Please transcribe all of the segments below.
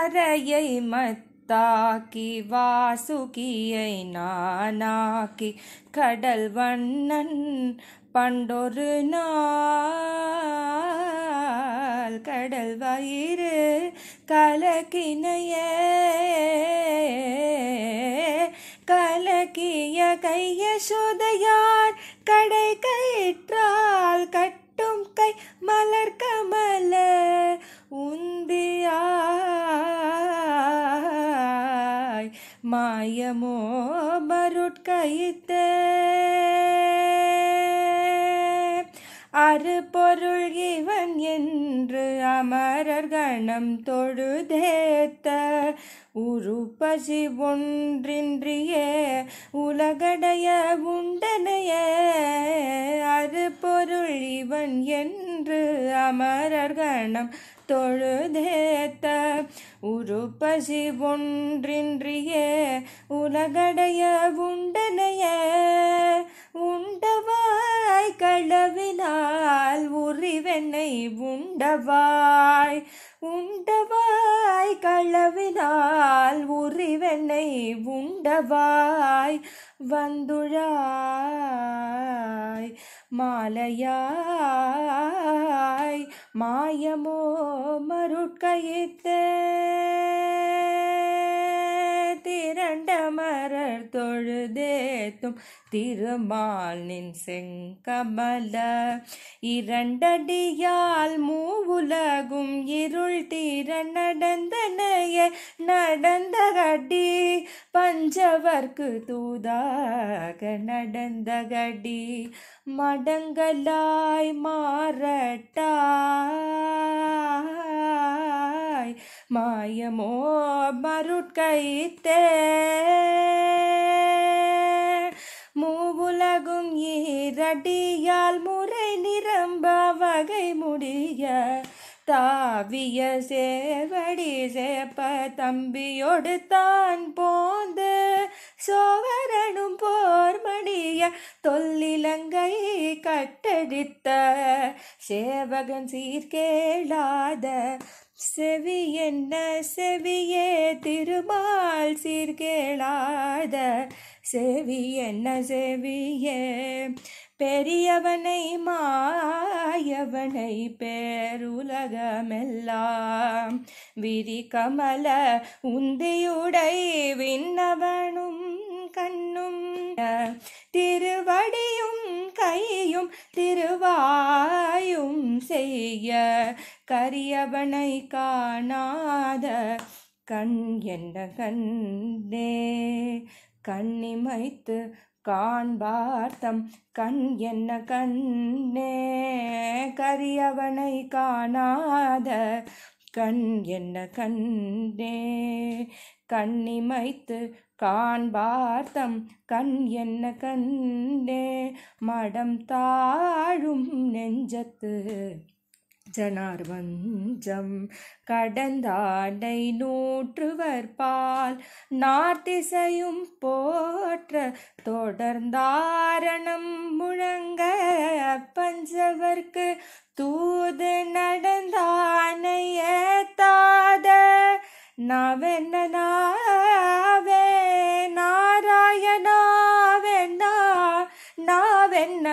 அறையை மத்தாக்கி வாசுகியை நானாக்கி கடல் வண்ணன் பண்டொரு நாள். கடல் வயிறு கலக்கினையே கலக்கிய கைய சுதை மாயமோ மருட்கயித்தே. அறுபொருள் இவன் என்று அமரர் கணம் தொழுதேத்த. உருப்பசி ஒன்றின்றியே உலகடைய உண்டனைய. அறுபொருள் இவன் என்று அமரர் கணம் தொழுதேத்த. உருப்பசி ஒன்றின்றிய உலகடைய உண்டனைய உண்டவாய் களவினால் உரிவெண்ணை உண்டவாய் உண்டவாய் களவினால் உரிவெண்ணை உண்டவாய் வந்துழாய் மாலையாய் மாயமோ மருட்கயித்தே. திரண்ட மரர் தொழுதேத்தும் திருமால் நின் செங்கமல. இரண்டடியால் மூவுலகும் இருள் தீர நடந்தனைய நடந்த நடந்தகடி பஞ்சவர்க்கு தூதாக நடந்தகடி மடங்கலாய் மாறட்டாய். மாயமோ மருட்கைத்தே மூவுலகும் ஈரடியால் முறை நிரம்ப வகை முடிய தாவிய சேவடி சேப்ப தம்பியோடு தான் போந்து சோவரனும் போர் மணிய தொல்லிலங்கை கட்டடித்த சேவகன் சீர்கேளாத செவி என்ன செவியே திருமால் சீர்கேளாத செவி என்ன செவியே? பெரியவனை உடையவனை பேருலகமெல்லாம் விரி கமல உந்தியுடை விண்ணவனும் கண்ணும். திருவடியும் கையும் திருவாயும் செய்ய கரியவனை காணாத கண் என்ன கண்ணே. கண்ணிமைத்து காண்பார்த்தம் கண் என்ன கண்ணே? கரியவனை காணாத கண் என்ன கண்ணே? கண்ணிமைத்து காண்பார்த்தம் கண் என்ன கண்ணே? மடம் தாழும் நெஞ்சத்து ஜனார் வஞ்சம் கடந்தாடை நூற்றுவர்பால் நார்த்திசையும் போற்ற தொடர்ந்தாரணம் முழங்க பஞ்சவர்க்கு தூது நடந்தானைய தாத நாவென்ன நாவே நாராயணாவென்னா நாவென்ன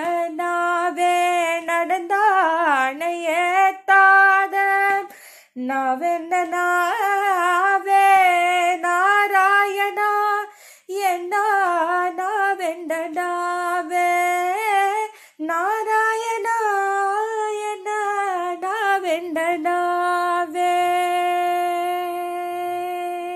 நாவென்ன நாவே